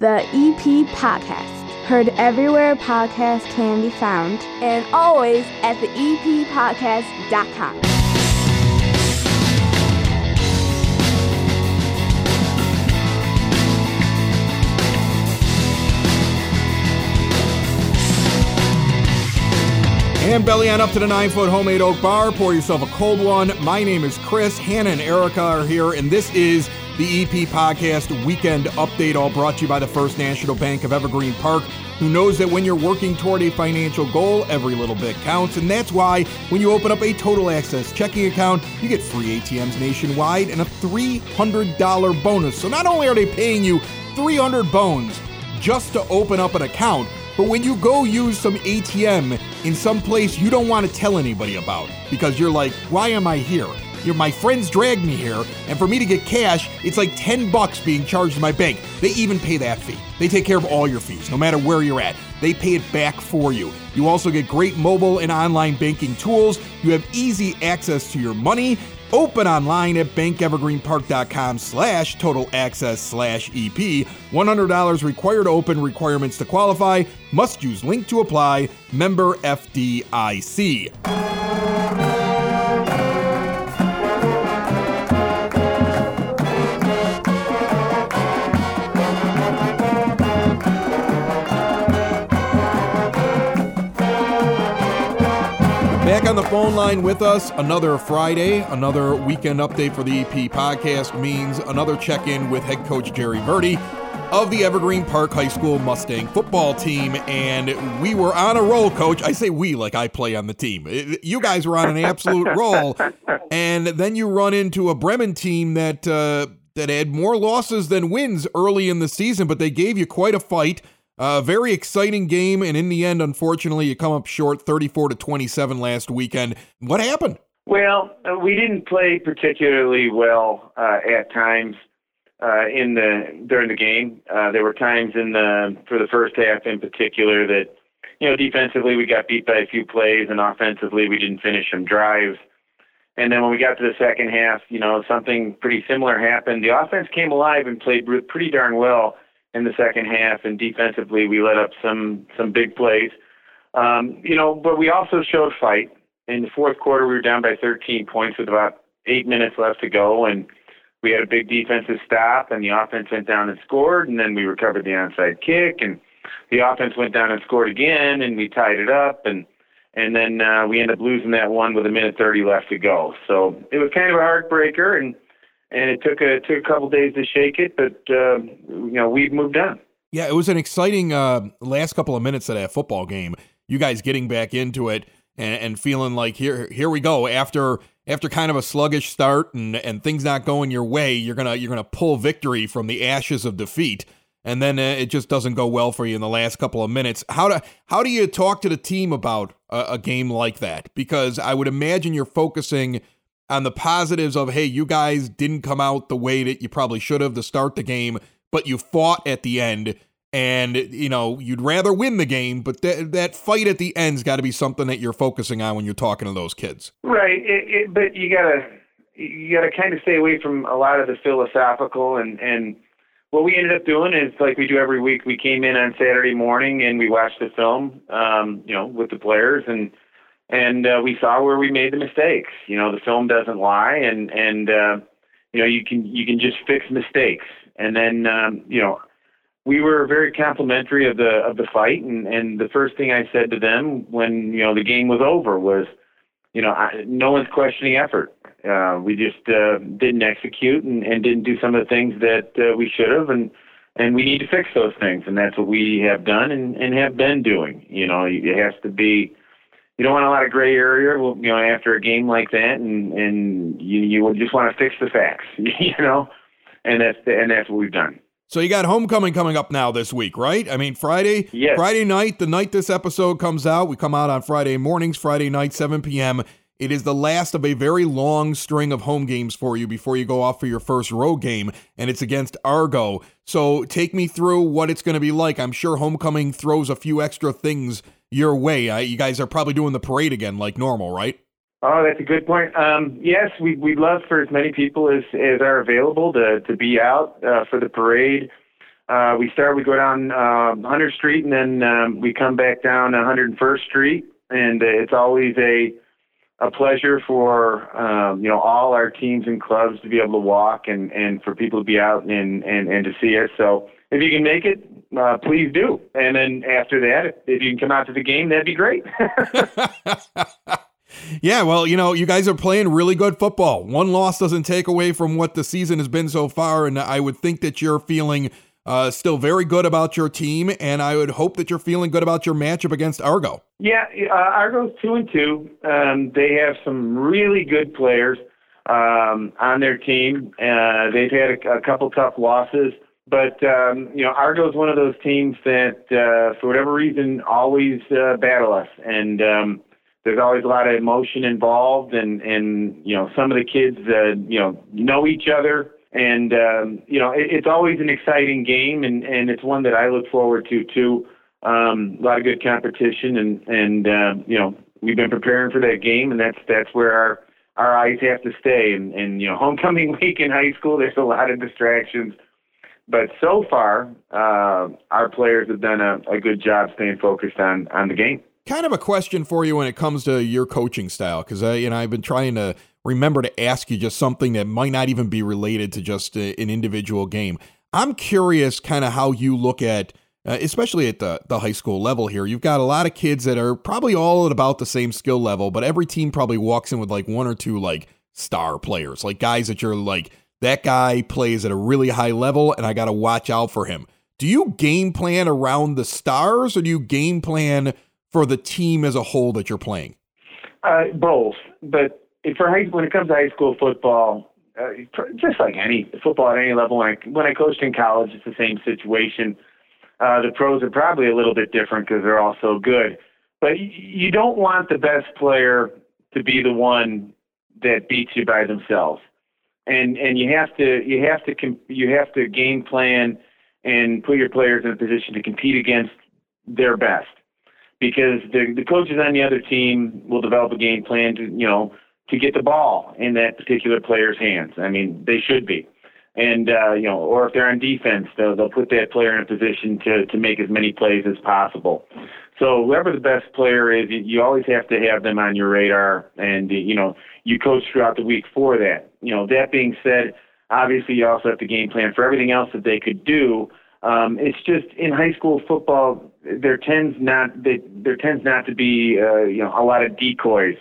the EP Podcast. Heard everywhere podcasts can be found, and always at the eppodcast.com. And belly on up to the nine foot homemade oak bar. Pour yourself a cold one. My name is Chris. Hannah and Erica are here, and this is the EP Podcast Weekend Update, all brought to you by the First National Bank of Evergreen Park, who knows that when you're working toward a financial goal, every little bit counts. And that's why when you open up a total access checking account, you get free ATMs nationwide and a $300 bonus. So not only are they paying you 300 bones just to open up an account, but when you go use some ATM in some place you don't want to tell anybody about because you're like, why am I here? You're, my friends dragged me here, and for me to get cash, it's like 10 bucks being charged to my bank. They even pay that fee. They take care of all your fees, no matter where you're at. They pay it back for you. You also get great mobile and online banking tools. You have easy access to your money. Open online at bankevergreenpark.com slash total access slash EP. $100 required to open requirements to qualify. Must use link to apply. Member FDIC. Phone line with us, another Friday, another weekend update for the EP podcast means another check in with head coach Jerry Verde of the Evergreen Park High School Mustang football team. And we were on a roll, coach. I say we like I play on the team. You guys were on an absolute roll. And then you run into a Bremen team that, uh, that had more losses than wins early in the season, but they gave you quite a fight. Uh, very exciting game, and in the end, unfortunately, you come up short, 34 to 27 last weekend. What happened? Well, uh, we didn't play particularly well uh, at times uh, in the during the game. Uh, there were times in the for the first half, in particular, that you know defensively we got beat by a few plays, and offensively we didn't finish some drives. And then when we got to the second half, you know something pretty similar happened. The offense came alive and played pretty darn well in the second half, and defensively we let up some some big plays. Um, you know, but we also showed fight. In the fourth quarter, we were down by 13 points with about eight minutes left to go, and we had a big defensive stop, and the offense went down and scored, and then we recovered the onside kick, and the offense went down and scored again, and we tied it up, and and then uh, we ended up losing that one with a minute 30 left to go. So it was kind of a heartbreaker, and and it took a took a couple days to shake it, but uh, you know we've moved on. Yeah, it was an exciting uh, last couple of minutes of that football game. You guys getting back into it and, and feeling like here here we go after after kind of a sluggish start and and things not going your way. You're gonna you're gonna pull victory from the ashes of defeat. And then uh, it just doesn't go well for you in the last couple of minutes. How do how do you talk to the team about a, a game like that? Because I would imagine you're focusing on the positives of hey, you guys didn't come out the way that you probably should have to start the game, but you fought at the end. And you know you'd rather win the game, but that that fight at the end's got to be something that you're focusing on when you're talking to those kids. Right, it, it, but you gotta you gotta kind of stay away from a lot of the philosophical and and what we ended up doing is like we do every week. We came in on Saturday morning and we watched the film, um, you know, with the players and and uh, we saw where we made the mistakes. You know, the film doesn't lie, and and uh, you know you can you can just fix mistakes. And then um, you know, we were very complimentary of the of the fight, and and the first thing I said to them when you know the game was over was, you know, I, no one's questioning effort. Uh, we just uh, didn't execute and, and didn't do some of the things that uh, we should have, and and we need to fix those things, and that's what we have done and, and have been doing. You know, it has to be you don't want a lot of gray area, you know, after a game like that, and and you you just want to fix the facts, you know, and that's the, and that's what we've done. So you got homecoming coming up now this week, right? I mean, Friday, yes. Friday night, the night this episode comes out. We come out on Friday mornings, Friday night, 7 p.m. It is the last of a very long string of home games for you before you go off for your first road game, and it's against Argo. So take me through what it's going to be like. I'm sure homecoming throws a few extra things your way. Uh, you guys are probably doing the parade again like normal, right? Oh, that's a good point. Um, yes, we we'd love for as many people as, as are available to, to be out uh, for the parade. uh, we start, we go down uh, 100th Street, and then um, we come back down 101st Street, and it's always a a pleasure for um, you know all our teams and clubs to be able to walk and and for people to be out and and and to see us. So if you can make it, uh, please do. And then after that, if you can come out to the game, that'd be great. yeah, well, you know, you guys are playing really good football. One loss doesn't take away from what the season has been so far, and I would think that you're feeling uh, still very good about your team, and I would hope that you're feeling good about your matchup against Argo. Yeah, uh, Argo's two and two. Um, they have some really good players um, on their team. Uh, they've had a, a couple tough losses, but um, you know, Argo's one of those teams that, uh, for whatever reason, always uh, battle us, and um, there's always a lot of emotion involved, and and you know, some of the kids, uh, you know, know each other and um, you know it, it's always an exciting game, and and it's one that I look forward to too. Um, a lot of good competition, and and uh, you know we've been preparing for that game, and that's that's where our our eyes have to stay. And and you know homecoming week in high school, there's a lot of distractions. But so far, uh, our players have done a, a good job staying focused on on the game kind of a question for you when it comes to your coaching style because I, you know, I've been trying to remember to ask you just something that might not even be related to just a, an individual game. I'm curious, kind of how you look at, uh, especially at the the high school level here. You've got a lot of kids that are probably all at about the same skill level, but every team probably walks in with like one or two like star players, like guys that you're like that guy plays at a really high level, and I got to watch out for him. Do you game plan around the stars, or do you game plan for the team as a whole that you're playing? Uh, both, but for high, when it comes to high school football, uh, just like any football at any level, when I, when I coached in college, it's the same situation. Uh, the pros are probably a little bit different because they're all so good. But you don't want the best player to be the one that beats you by themselves, and and you have to you have to you have to game plan and put your players in a position to compete against their best because the the coaches on the other team will develop a game plan to you know to get the ball in that particular player's hands. I mean, they should be. And uh, you know, or if they're on defense, they'll, they'll put that player in a position to to make as many plays as possible. So whoever the best player is, you always have to have them on your radar, and you know, you coach throughout the week for that. You know, that being said, obviously you also have to game plan for everything else that they could do. Um, it's just in high school football, there tends not they, there tends not to be uh, you know a lot of decoys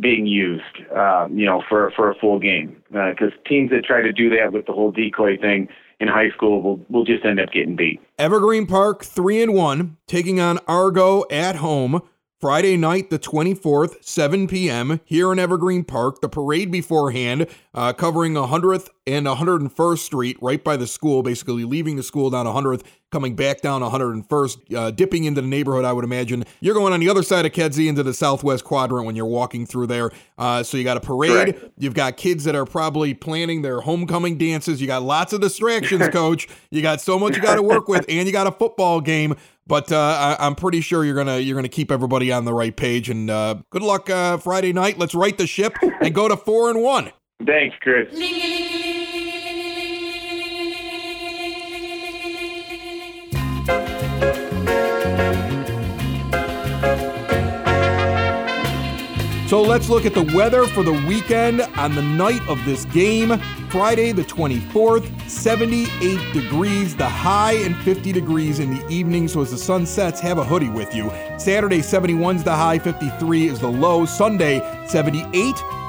being used, uh, you know, for for a full game. Because uh, teams that try to do that with the whole decoy thing in high school will will just end up getting beat. Evergreen Park three and one, taking on Argo at home. Friday night, the 24th, 7 p.m., here in Evergreen Park. The parade beforehand, uh, covering 100th and 101st Street, right by the school, basically leaving the school down 100th, coming back down 101st, uh, dipping into the neighborhood, I would imagine. You're going on the other side of Kedzie into the southwest quadrant when you're walking through there. Uh, so you got a parade. You've got kids that are probably planning their homecoming dances. You got lots of distractions, coach. You got so much you got to work with, and you got a football game. But uh, I, am pretty sure you're gonna you're gonna keep everybody on the right page. And uh, good luck uh, Friday night. Let's right the ship and go to four and one. Thanks, Chris. So let's look at the weather for the weekend on the night of this game. Friday, the 24th, 78 degrees, the high, and 50 degrees in the evening. So as the sun sets, have a hoodie with you. Saturday, 71 is the high, 53 is the low. Sunday, 78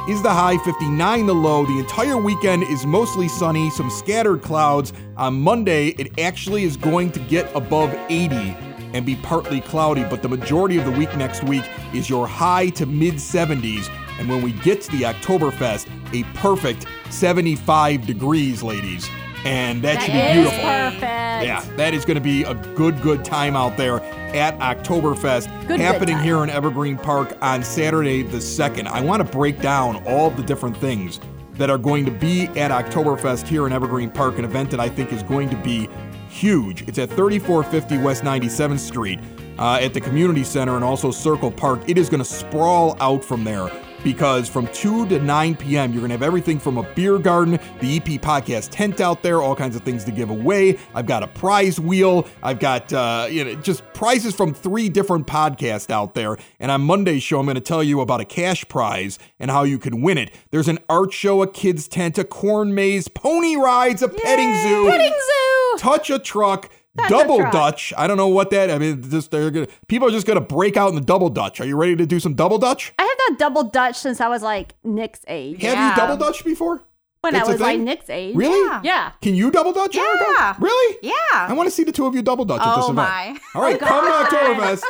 is the high, 59 the low. The entire weekend is mostly sunny, some scattered clouds. On Monday, it actually is going to get above 80 and be partly cloudy, but the majority of the week next week is your high to mid 70s. And when we get to the Oktoberfest, a perfect 75 degrees, ladies. And that, that should be beautiful. Perfect. Yeah, that is going to be a good, good time out there at Oktoberfest good, happening good here in Evergreen Park on Saturday the 2nd. I want to break down all the different things that are going to be at Oktoberfest here in Evergreen Park, an event that I think is going to be huge. It's at 3450 West 97th Street uh, at the community center and also Circle Park. It is going to sprawl out from there because from 2 to 9 p.m., you're going to have everything from a beer garden, the EP podcast tent out there, all kinds of things to give away. I've got a prize wheel. I've got, uh, you know, just prizes from three different podcasts out there. And on Monday's show, I'm going to tell you about a cash prize and how you can win it. There's an art show, a kids tent, a corn maze, pony rides, a petting zoo, Petting zoo. touch a truck. A double. Dutch. I don't know what that. I mean, just they're gonna. People are just gonna break out in the double Dutch. Are you ready to do some double Dutch? I have not double Dutch since I was like Nick's age. Have Yeah. you double Dutch before? when That's I a was like thing? Nick's age. Really? Yeah. Yeah. Can you double Dutch? Erica? Yeah. Really? Yeah. I want to see the two of you double Dutch at this Oh, event. my. All right, oh, come to Oktoberfest.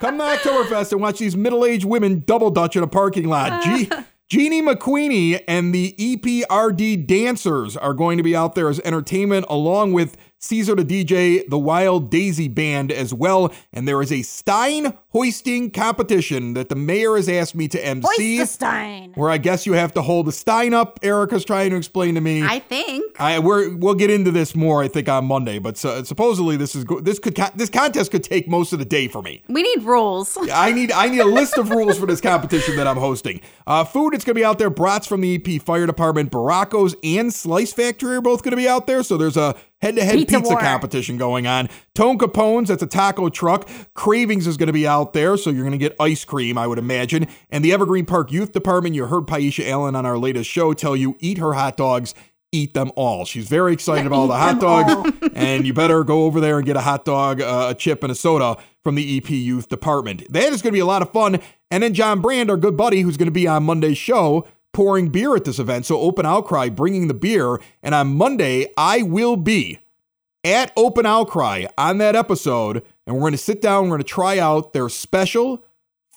Come to Oktoberfest and watch these middle-aged women double Dutch in a parking lot. G- Jeannie McQueenie and the EPRD dancers are going to be out there as entertainment, along with Caesar to DJ, the Wild Daisy Band as well. And there is a Stein hoisting competition that the mayor has asked me to MC. Hoist Stein. Where I guess you have to hold the Stein up. Erica's trying to explain to me. I think. I we're we'll get into this more I think on Monday, but so, supposedly this is this could this contest could take most of the day for me. We need rules. I need I need a list of rules for this competition that I'm hosting. Uh, food it's going to be out there. Brats from the EP Fire Department, Barraco's and Slice Factory are both going to be out there. So there's a head-to-head Pizza pizza, competition going on. Tone Capone's that's a taco truck. Cravings is going to be out there, so you're going to get ice cream, I would imagine. And the Evergreen Park Youth Department. You heard Paisha Allen on our latest show tell you eat her hot dogs. Eat them all. She's very excited about all the hot dogs, and you better go over there and get a hot dog, uh, a chip, and a soda from the EP Youth Department. That is going to be a lot of fun. And then John Brand, our good buddy, who's going to be on Monday's show, pouring beer at this event. So Open Outcry bringing the beer. And on Monday, I will be at Open Outcry on that episode, and we're going to sit down. We're going to try out their special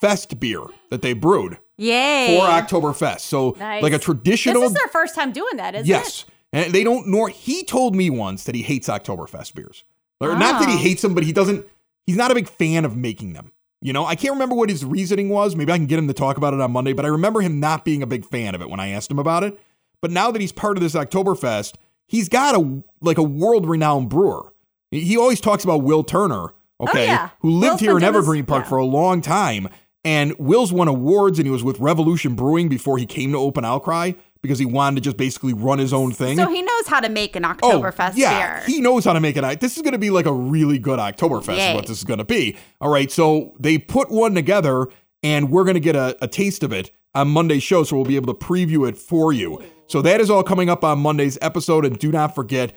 fest beer that they brewed Yay. for Oktoberfest. So Nice. like a traditional. This is their first time doing that, isn't yes, it? Yes. And they don't. Nor he told me once that he hates Oktoberfest beers. Or not that he Oh. hates them, but he doesn't. He's not a big fan of making them. You know, I can't remember what his reasoning was. Maybe I can get him to talk about it on Monday. But I remember him not being a big fan of it when I asked him about it. But now that he's part of this Oktoberfest, he's got a like a world renowned brewer. He- always talks about Will Turner, oh, okay, Oh, yeah. who lived Will's here in Evergreen Park yeah. for a long time. And Will's won awards and he was with Revolution Brewing before he came to Open Outcry because he wanted to just basically run his own thing. So he knows how to make an Oktoberfest Oh, yeah, beer. he knows how to make it. This is going to be like a really good Oktoberfest. Is what this is going to be. All right, so they put one together, and we're going to get a, a taste of it on Monday's show. So we'll be able to preview it for you. So that is all coming up on Monday's episode, and do not forget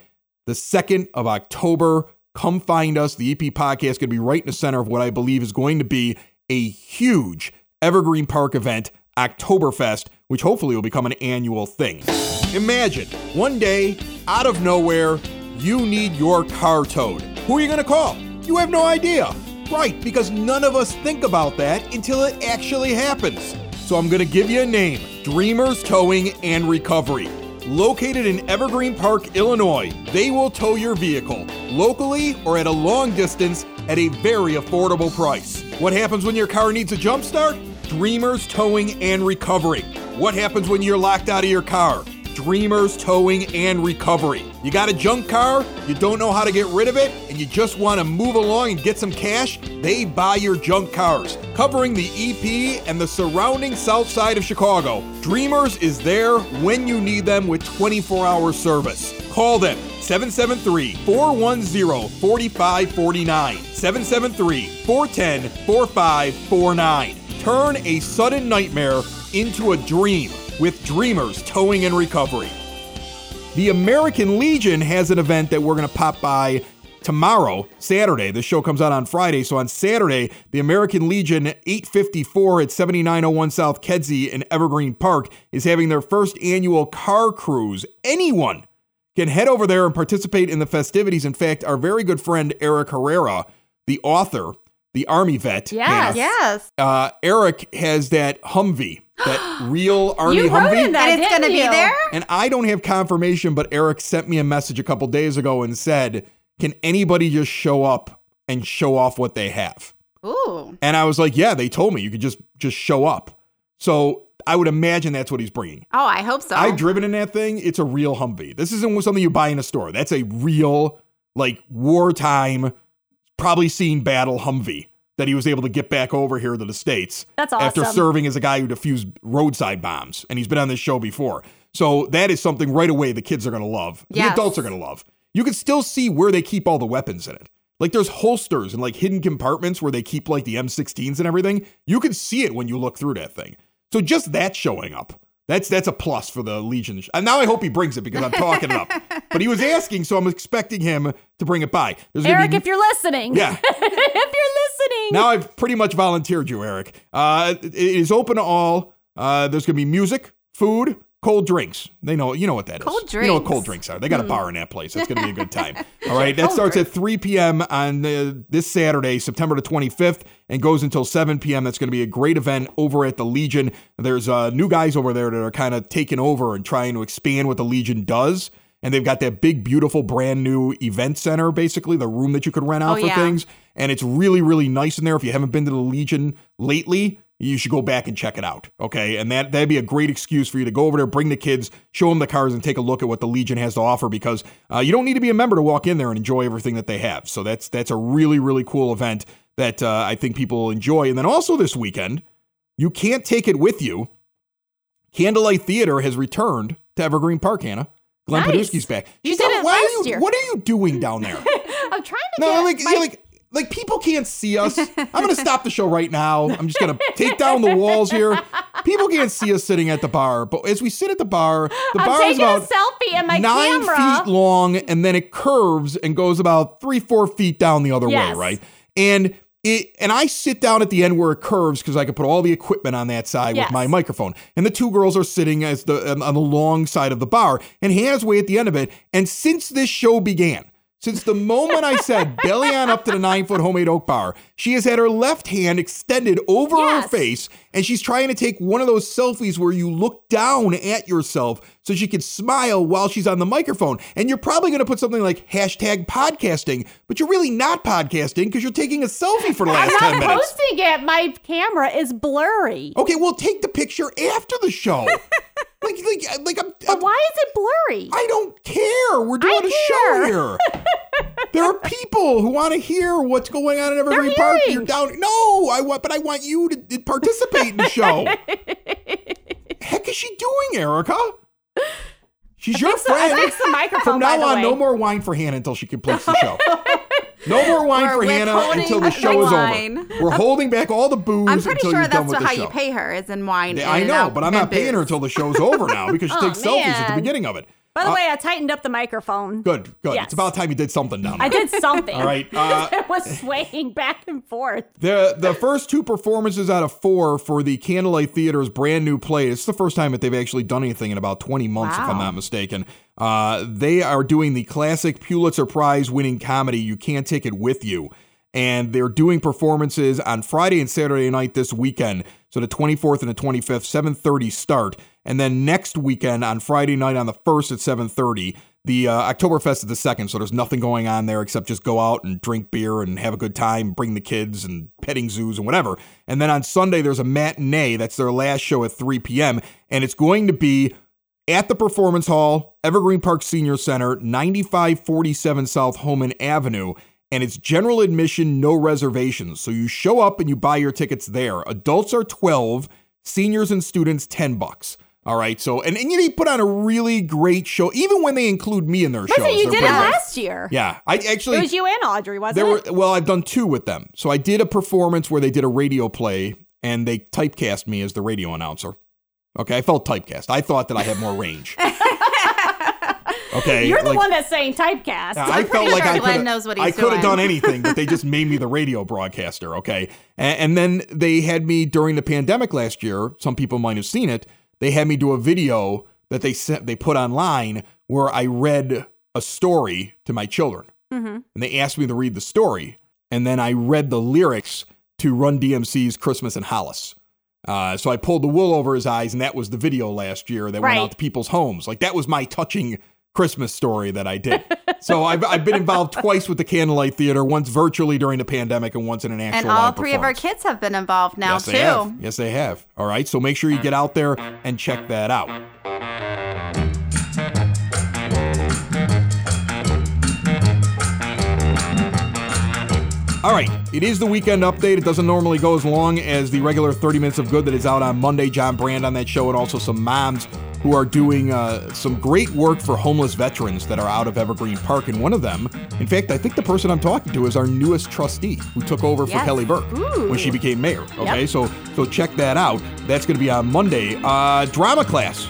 the second of October. Come find us. The EP podcast is going to be right in the center of what I believe is going to be a huge Evergreen Park event, Oktoberfest, which hopefully will become an annual thing. Imagine one day, out of nowhere, you need your car towed. Who are you going to call? You have no idea. Right, because none of us think about that until it actually happens. So I'm going to give you a name Dreamers Towing and Recovery. Located in Evergreen Park, Illinois, they will tow your vehicle locally or at a long distance at a very affordable price. What happens when your car needs a jump start? Dreamers Towing and Recovery. What happens when you're locked out of your car? Dreamers Towing and Recovery. You got a junk car, you don't know how to get rid of it, and you just want to move along and get some cash? They buy your junk cars. Covering the EP and the surrounding south side of Chicago, Dreamers is there when you need them with 24 hour service. Call them 773 410 4549. 773 410 4549. Turn a sudden nightmare into a dream with Dreamers Towing and Recovery. The American Legion has an event that we're going to pop by tomorrow, Saturday. The show comes out on Friday. So on Saturday, the American Legion 854 at 7901 South Kedzie in Evergreen Park is having their first annual car cruise. Anyone can head over there and participate in the festivities. In fact, our very good friend Eric Herrera, the author, the Army vet, Yes. Hannah, yes. uh, Eric has that Humvee, that real Army You Humvee. in that, And it's going to be there? And I don't have confirmation, but Eric sent me a message a couple days ago and said, Can anybody just show up and show off what they have? Ooh. And I was like, Yeah, they told me you could just just show up. So I would imagine that's what he's bringing. Oh, I hope so. I've driven in that thing. It's a real Humvee. This isn't something you buy in a store. That's a real, like, wartime, probably seen battle Humvee that he was able to get back over here to the States. That's After serving as a guy who defused roadside bombs. And he's been on this show before. So that is something right away the kids are going to love. The adults are going to love. You can still see where they keep all the weapons in it. Like there's holsters and like hidden compartments where they keep like the M16s and everything. You can see it when you look through that thing. So just that showing up. That's that's a plus for the Legion. And now I hope he brings it because I'm talking it up. But he was asking, so I'm expecting him to bring it by. There's Eric, be- if you're listening. Yeah. if you're listening. now I've pretty much volunteered you, Eric. Uh, it is open to all. Uh, there's gonna be music, food, cold drinks. They know, you know what that is. Cold drinks You know what cold drinks are. They got a bar in that place. That's gonna be a good time. All right, that starts at 3 p.m. on uh, this Saturday, September the 25th, and goes until 7 p.m. That's gonna be a great event over at the Legion. There's uh, new guys over there that are kind of taking over and trying to expand what the Legion does. And they've got that big, beautiful, brand new event center, basically the room that you could rent out Oh, for yeah. things and it's really really nice in there if you haven't been to the legion lately you should go back and check it out okay? And that that'd be a great excuse for you to go over there bring the kids show them the cars and take a look at what the legion has to offer because uh, you don't need to be a member to walk in there and enjoy everything that they have. So that's that's a really really cool event that uh, i think people will enjoy. And then also this weekend you can't take it with you. Candlelight theater has returned to evergreen park hannah glenn Nice. Back. You She's did it last you, year. what are you doing down there? I'm trying to no, get like, my- like, like people can't see us. I'm gonna stop the show right now. I'm just gonna take down the walls here. People can't see us sitting at the bar, but as we sit at the bar, the I'm bar is about selfie and my nine camera. feet long, and then it curves and goes about three, four feet down the other Yes. way, right? And it, and I sit down at the end where it curves because I can put all the equipment on that side Yes. with my microphone. And the two girls are sitting as the on the long side of the bar, and Hannah's way at the end of it. And since this show began, since the moment I said belly on up to the nine foot homemade oak bar, she has had her left hand extended over her face and she's trying to take one of those selfies where you look down at yourself so she can smile while she's on the microphone. And you're probably going to put something like hashtag podcasting, but you're really not podcasting because you're taking a selfie for the last time. I'm 10 not minutes. posting it. My camera is blurry. Okay, well, take the picture after the show. like, like, uh, like, I'm, But why is it blurry? I don't care. We're doing I a show here. there are people who want to hear what's going on in every Park. You're down. No, I want, but I want you to participate in the show. Heck is she doing, Erica? She's your So I friend. fixed the microphone. From now on, way. no more wine for Hannah until she completes the show. No more wine for Hannah until the show is wine. over. We're holding back all the booze I'm pretty until sure that's how you pay her, is in wine. Yeah, I know, but I'm not paying her until the show's over now because she Oh, takes selfies at the beginning of it. By the Uh, way, I tightened up the microphone. Good, good. Yes. It's about time you did something down there. I did something. All right. Uh, it was swaying back and forth. the the first two performances out of four for the Candlelight Theater's brand new play. It's the first time that they've actually done anything in about 20 months, if I'm not mistaken. Uh, they are doing the classic Pulitzer Prize winning comedy You Can't Take It With You. And they're doing performances on Friday and Saturday night this weekend. So the 24th and the 25th, 7:30 start. And then next weekend on Friday night on the 1st at 7:30. The uh, Oktoberfest is the second, so there's nothing going on there except just go out and drink beer and have a good time, bring the kids and petting zoos and whatever. And then on Sunday, there's a matinee. That's their last show at 3 p.m. And it's going to be at the Performance Hall, Evergreen Park Senior Center, 9547 South Homan Avenue. And it's general admission, no reservations. So you show up and you buy your tickets there. Adults are 12, seniors and students 10 bucks. All right. So, and, and they put on a really great show, even when they include me in their shows. Listen, you did it great. last year. Yeah. I actually. It was you and Audrey, wasn't There were it? well, I've done two with them. So I did a performance where they did a radio play and they typecast me as the radio announcer. Okay, I felt typecast. I thought that I had more range. Okay, You're the like, one that's saying typecast. I felt like sure I Glenn could knows what he's I could have done anything, but they just made me the radio broadcaster. Okay, and, and then they had me during the pandemic last year. Some people might have seen it. They had me do a video that they sent, they put online where I read a story to my children, Mm-hmm. and they asked me to read the story, and then I read the lyrics to Run DMC's "Christmas in Hollis." Uh, so I pulled the wool over his eyes, and that was the video last year that went out to people's homes. Like that was my touching Christmas story that I did. so I've, I've been involved twice with the Candlelight Theater, once virtually during the pandemic, and once in an actual And all three of our kids have been involved now yes, too. they have. Yes, they have. All right, so make sure you get out there and check that out. All right, it is the weekend update. It doesn't normally go as long as the regular 30 minutes of good that is out on Monday. John Brand on that show, and also some moms who are doing uh, some great work for homeless veterans that are out of Evergreen Park. And one of them, in fact, I think the person I'm talking to is our newest trustee who took over for Kelly Burke when she became mayor. Okay, so so check that out. That's going to be on Monday. Uh, drama class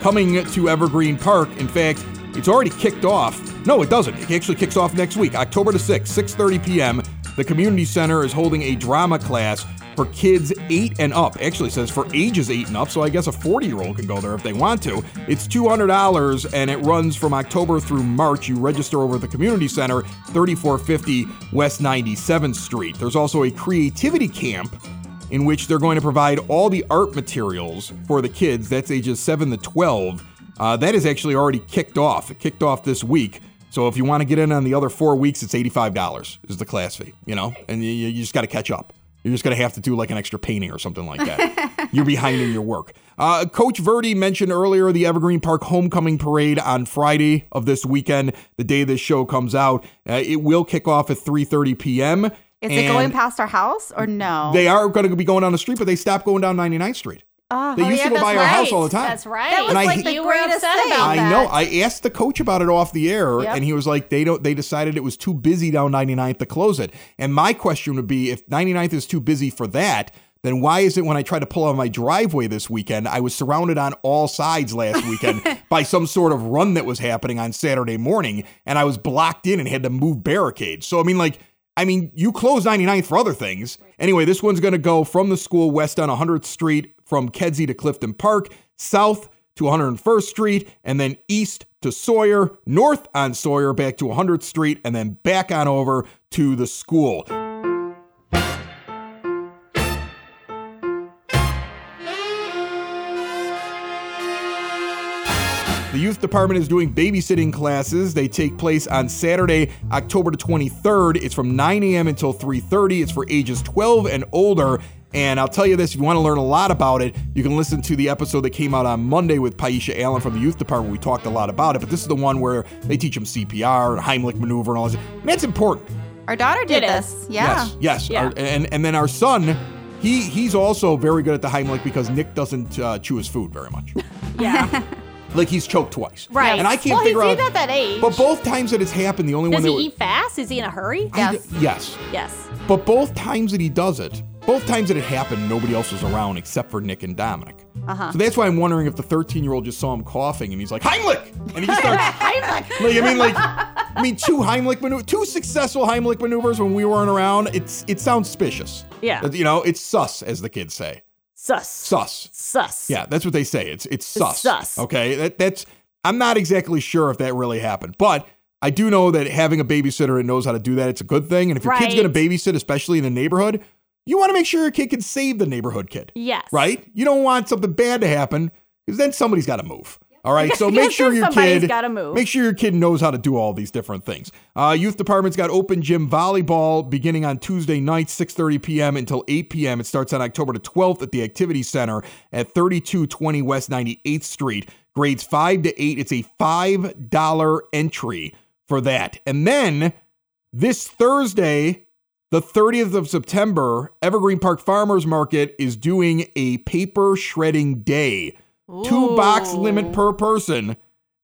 coming to Evergreen Park. In fact, it's already kicked off. No, it doesn't. It actually kicks off next week, October the 6th, 6:30 p.m. The community center is holding a drama class for kids 8 and up. Actually says for ages 8 and up, so I guess a 40-year-old can go there if they want to. It's $200 and it runs from October through March. You register over at the community center, 3450 West 97th Street. There's also a creativity camp in which they're going to provide all the art materials for the kids. That's ages 7 to 12. Uh, that is actually already kicked off. It kicked off this week. So if you want to get in on the other four weeks, it's $85 is the class fee, you know? And you, you just got to catch up. You're just going to have to do like an extra painting or something like that. You're behind in your work. Uh, Coach Verde mentioned earlier the Evergreen Park Homecoming Parade on Friday of this weekend, the day this show comes out. Uh, it will kick off at 3.30 p.m. Is it going past our house or no? They are going to be going down the street, but they stopped going down 99th Street. Oh, They used yeah, to go that's by our house all the time. That's right. That was And I- like the you were greatest upset thing. about I know. I asked the coach about it off the air, Yep. and he was like, "They don't. They decided it was too busy down 99th to close it." And my question would be, if 99th is too busy for that, then why is it when I tried to pull out my driveway this weekend, I was surrounded on all sides last weekend by some sort of run that was happening on Saturday morning, and I was blocked in and had to move barricades. So I mean, like. I mean, you close 99th for other things. Anyway, this one's going to go from the school west on 100th Street, from Kedzie to Clifton Park, south to 101st Street, and then east to Sawyer, north on Sawyer, back to 100th Street, and then back on over to the school. Youth department is doing babysitting classes. They take place on Saturday, October the 23rd. It's from 9 a.m. until 3:30. It's for ages 12 and older. And I'll tell you this, if you want to learn a lot about it, you can listen to the episode that came out on Monday with Paisha Allen from the youth department. We talked a lot about it, but this is the one where they teach them CPR and Heimlich maneuver and all this. And that's important. Our daughter did It this. is. Yeah. Yes, yes. Yeah. Our- and and then our son, he he's also very good at the Heimlich because Nick doesn't uh, chew his food very much. Yeah. Like he's choked twice. right. And I can't well, figure out. at that age. But both times that it's happened, the only one. Does one he that eat fast? Is he in a hurry? I- Yes. yes. Yes. But both times that he does it, both times that it happened, nobody else was around except for Nick and Dominic. Uh-huh. So that's why I'm wondering if the 13 year old just saw him coughing and he's like Heimlich, and he just starts Heimlich. Like I mean, like I mean, two Heimlich maneuver, two successful Heimlich maneuvers when we weren't around. It's it sounds suspicious. Yeah. you know, it's sus as the kids say. Sus. Sus. Sus. Yeah, that's what they say. It's it's sus. sus. Okay, that, that's I'm not exactly sure if that really happened, but I do know that having a babysitter that knows how to do that, it's a good thing. And if your kid's going to babysit, especially in the neighborhood, you want to make sure your kid can save the neighborhood kid, Yes. right? You don't want something bad to happen because then somebody's got to move. All right, so make sure your kid move. make sure your kid knows how to do all these different things. Uh, youth department's got open gym volleyball beginning on Tuesday night, 6:30 p.m. until 8 p.m. It starts on October the 12th at the Activity Center at 3220 West 98th Street. Grades five to eight. It's a five dollar entry for that, and then this Thursday. The 30th of September, Evergreen Park Farmers Market is doing a paper shredding day two box limit per person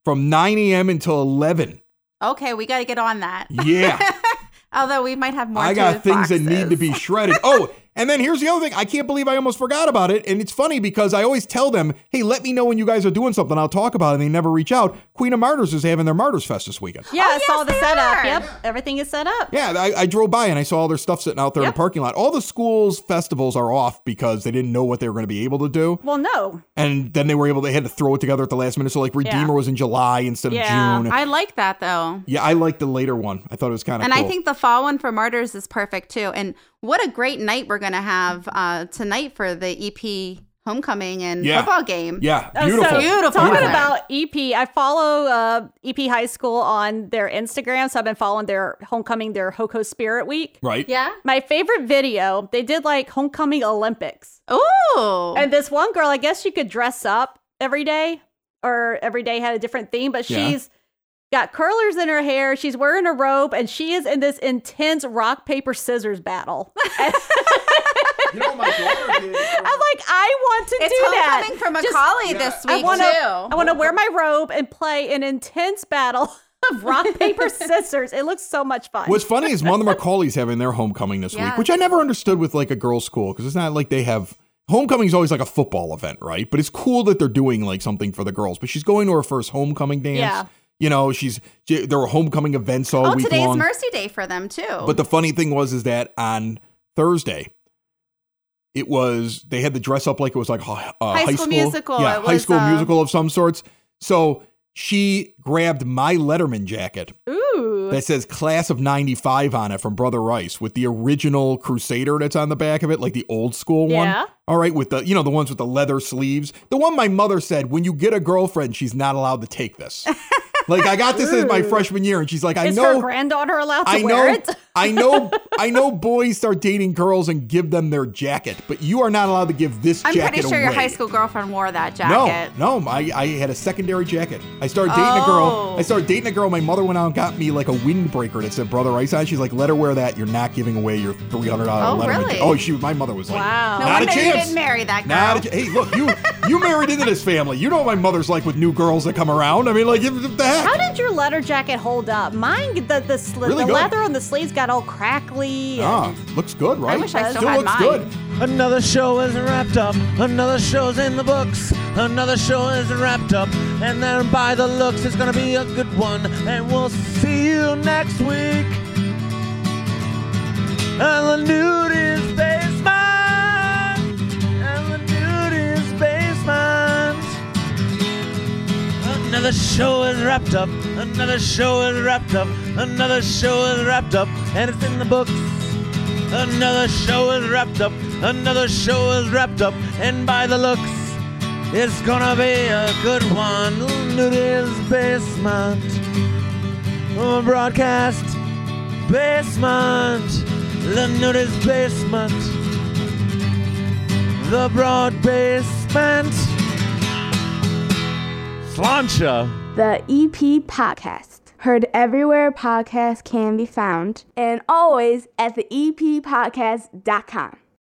from 9 a.m. until 11. Okay, we got to get on that. Yeah, Although we might have more. I got things that need to be shredded. Oh, and then here's the other thing. I can't believe I almost forgot about it. And it's funny because I always tell them, hey, let me know when you guys are doing something. I'll talk about it. And they never reach out. Queen of Martyrs is having their Martyrs Fest this weekend. Yeah, Oh, I saw the setup. are. Yep. Everything is set up. Yeah, I, I drove by and I saw all their stuff sitting out there in Yep. the parking lot. All the schools' festivals are off because they didn't know what they were going to be able to do. Well, no. And then they were able, they had to throw it together at the last minute. So, like, Redeemer was in July instead of June. I like that though. yeah, I like the later one. I thought it was kind of And cool. I think the fall one for Martyrs is perfect too. And what a great night we're going to have uh, tonight for the EP homecoming and Yeah. football game. Yeah, Oh, beautiful. So, Beautiful. Talking Beautiful. about EP, I follow uh, EP High School on their Instagram, so I've been following their homecoming, their Hoko Spirit Week. Right? Yeah. My favorite video, they did like homecoming Olympics, Oh. and this one girl, I guess she could dress up every day, or every day had a different theme, but Yeah. she's got curlers in her hair. She's wearing a robe, and she is in this intense rock paper scissors battle. You know what my daughter did? I'm like, I want to It's do that. homecoming for Just- McAuley this I week want to. too. I want to wear my robe and play an intense battle of rock paper scissors. It looks so much fun. What's funny is Mother McAuley's having their homecoming this week, which I never understood with like a girls' school because it's not like they have homecoming's always like a football event, right? But it's cool that they're doing like something for the girls. But she's going to her first homecoming dance. Yeah. You know, she's she- there were homecoming events all Oh, week today's long. Mercy Day for them too. But the funny thing was is that on Thursday, it was they had to dress up like it was like a, a high, School Musical. yeah, high was, school uh, musical of some sorts. So she grabbed my Letterman jacket Ooh. that says class of 95 on it from Brother Rice with the original Crusader that's on the back of it, like the old school one. Yeah. All right, with the, you know, the ones with the leather sleeves. The one my mother said, when you get a girlfriend, she's not allowed to take this. like I got this as my freshman year, and she's like, I is know. her granddaughter allowed to I wear know, it? I know, I know. Boys start dating girls and give them their jacket, but you are not allowed to give this jacket. I'm pretty sure your high school girlfriend wore that jacket. No, no, I, I had a secondary jacket. I started dating a girl. Oh. I started dating a girl. My mother went out and got me like a windbreaker that said Brother Rice on. She's like, let her wear that. You're not giving away your three hundred dollar Oh, Letterman. really? Oh, she. My mother was like, Wow. No not a wonder you didn't marry that girl. Not a, hey, look, you you married into this family. You know what my mother's like with new girls that come around. I mean, like, what the heck? How did your letter jacket hold up? Mine, the the, sli- Really the leather on the sleeves got all crackly. Ah, looks good, right? wish I still Still had looks mine. good. Another show is wrapped up. Another show's in the books. Another show is wrapped up. And then by the looks, it's gonna be a good one. And we'll see you next week. And the nudist basement. And the nudist basement. Another show is wrapped up. Another show is wrapped up. Another show is wrapped up. And it's in the books. Another show is wrapped up. Another show is wrapped up. And by the looks, it's gonna be a good one. Nudist basement. Broadcast basement. The nudist basement. The broad basement. Slancha. The EP Podcast. Heard everywhere podcasts can be found, and always at the E epodcast.com.